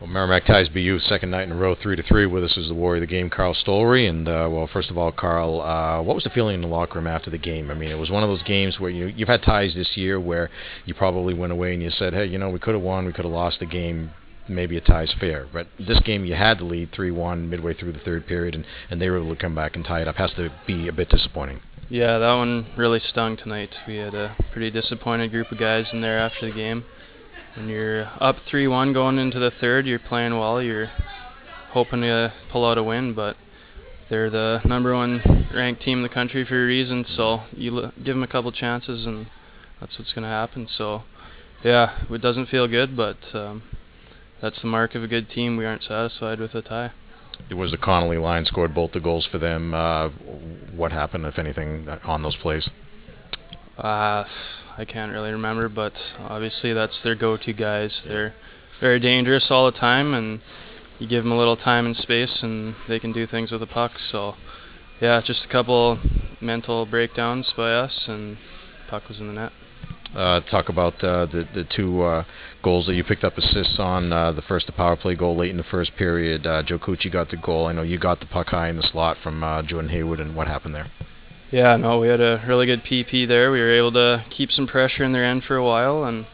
Well, Merrimack ties BU second night in a row, three to three. With us is the warrior of the game, Carl Stollery. And uh, well, first of all, Carl, uh, what was the feeling in the locker room after the game? I mean, it was one of those games where you you've had ties this year where you probably went away and you said, hey, you know, we could have won, we could have lost the game. Maybe a tie's fair, but this game you had the lead three-one midway through the third period, and, and they were able to come back and tie it up. Has to be a bit disappointing. Yeah, that one really stung tonight. We had a pretty disappointed group of guys in there after the game when you're up 3-1 going into the third, you're playing well. You're hoping to pull out a win, but they're the number one ranked team in the country for a reason. So you give them a couple chances, and that's what's going to happen. So yeah, it doesn't feel good, but um, that's the mark of a good team. We aren't satisfied with a tie. It was the Connolly line scored both the goals for them. Uh, what happened, if anything, on those plays? Uh, I can't really remember, but obviously that's their go-to guys. They're very dangerous all the time, and you give them a little time and space, and they can do things with the puck. So, yeah, just a couple mental breakdowns by us, and puck was in the net. Uh, talk about uh, the the two uh, goals that you picked up assists on. Uh, the first, the power play goal late in the first period. Uh, Joe Cucci got the goal. I know you got the puck high in the slot from uh, Jordan Haywood, and what happened there? Yeah, no, we had a really good PP there. We were able to keep some pressure in their end for a while, and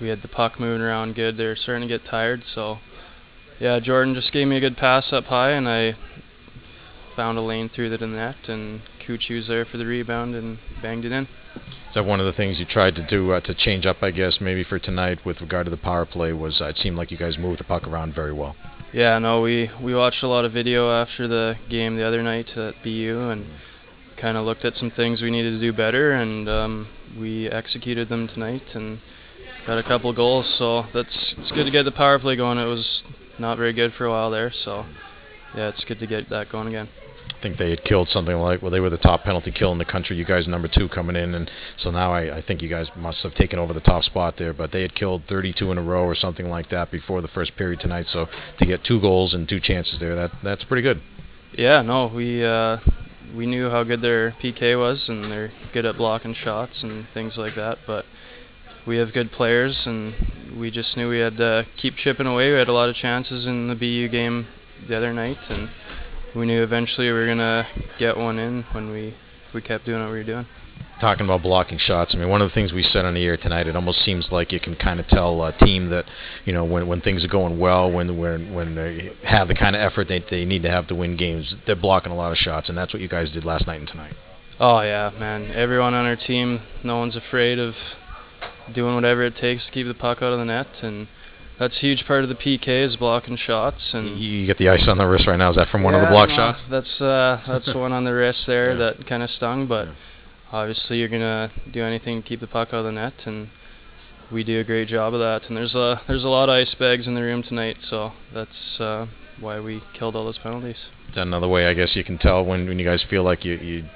we had the puck moving around good. They were starting to get tired, so yeah, Jordan just gave me a good pass up high, and I found a lane through the net, and was there for the rebound and banged it in. Is that one of the things you tried to do uh, to change up, I guess, maybe for tonight with regard to the power play? Was uh, it seemed like you guys moved the puck around very well? Yeah, no, we we watched a lot of video after the game the other night at BU, and kind of looked at some things we needed to do better, and um, we executed them tonight and got a couple goals. So that's it's good to get the power play going. It was not very good for a while there, so yeah, it's good to get that going again. I think they had killed something like well, they were the top penalty kill in the country. You guys number two coming in, and so now I, I think you guys must have taken over the top spot there. But they had killed 32 in a row or something like that before the first period tonight. So to get two goals and two chances there, that that's pretty good. Yeah, no, we uh, we knew how good their PK was, and they're good at blocking shots and things like that. But we have good players, and we just knew we had to keep chipping away. We had a lot of chances in the BU game the other night, and we knew eventually we were gonna get one in when we we kept doing what we were doing talking about blocking shots. I mean, one of the things we said on the air tonight, it almost seems like you can kind of tell a team that, you know, when, when things are going well, when when when they have the kind of effort they, they need to have to win games, they're blocking a lot of shots, and that's what you guys did last night and tonight. Oh yeah, man! Everyone on our team, no one's afraid of doing whatever it takes to keep the puck out of the net, and that's a huge part of the PK is blocking shots. And you get the ice on the wrist right now. Is that from one yeah, of the block no, shots? That's uh, that's one on the wrist there yeah. that kind of stung, but. Yeah obviously you're gonna do anything to keep the puck out of the net, and we do a great job of that. And there's a there's a lot of ice bags in the room tonight, so that's uh, why we killed all those penalties. Another way I guess you can tell when, when you guys feel like you, you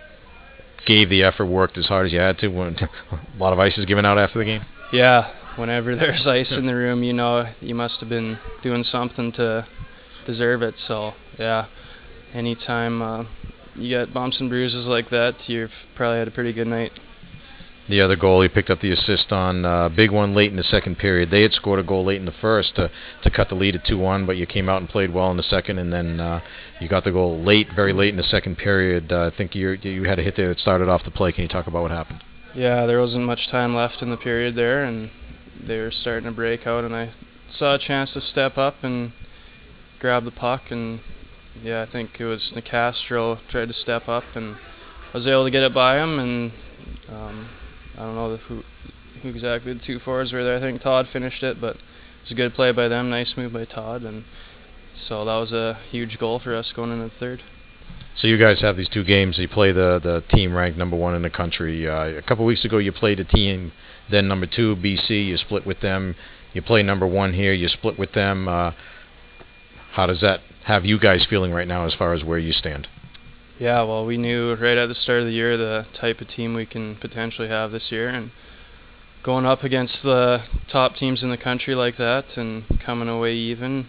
gave the effort, worked as hard as you had to. When a lot of ice is given out after the game. Yeah, whenever there's ice in the room, you know you must have been doing something to deserve it. So yeah, anytime. Uh, you get bumps and bruises like that, you've probably had a pretty good night. The other goal, he picked up the assist on uh, big one late in the second period. They had scored a goal late in the first to, to cut the lead at 2-1, but you came out and played well in the second, and then uh, you got the goal late, very late in the second period. Uh, I think you you had a hit there that started off the play. Can you talk about what happened? Yeah, there wasn't much time left in the period there, and they were starting to break out, and I saw a chance to step up and grab the puck and yeah, I think it was Nicastro tried to step up and was able to get it by him. And um, I don't know who, who exactly the two fours were there. I think Todd finished it, but it was a good play by them. Nice move by Todd, and so that was a huge goal for us going into the third. So you guys have these two games. You play the the team ranked number one in the country. Uh, a couple weeks ago, you played a team then number two BC. You split with them. You play number one here. You split with them. Uh, how does that have you guys feeling right now as far as where you stand? Yeah, well, we knew right at the start of the year the type of team we can potentially have this year, and going up against the top teams in the country like that and coming away even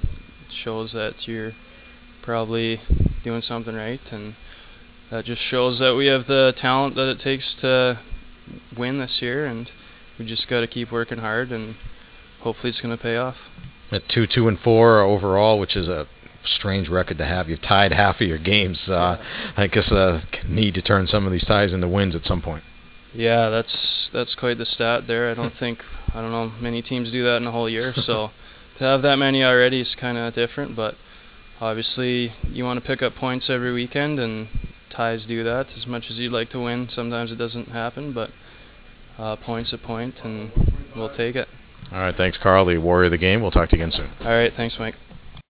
shows that you're probably doing something right, and that just shows that we have the talent that it takes to win this year, and we just got to keep working hard, and hopefully it's going to pay off. At two, two and four overall, which is a strange record to have. You've tied half of your games. Uh, I guess uh, need to turn some of these ties into wins at some point. Yeah, that's that's quite the stat there. I don't think I don't know many teams do that in a whole year. So to have that many already is kind of different. But obviously, you want to pick up points every weekend, and ties do that as much as you'd like to win. Sometimes it doesn't happen, but uh, points a point, and we'll take it. All right, thanks, Carl, the warrior of the game. We'll talk to you again soon. All right, thanks, Mike.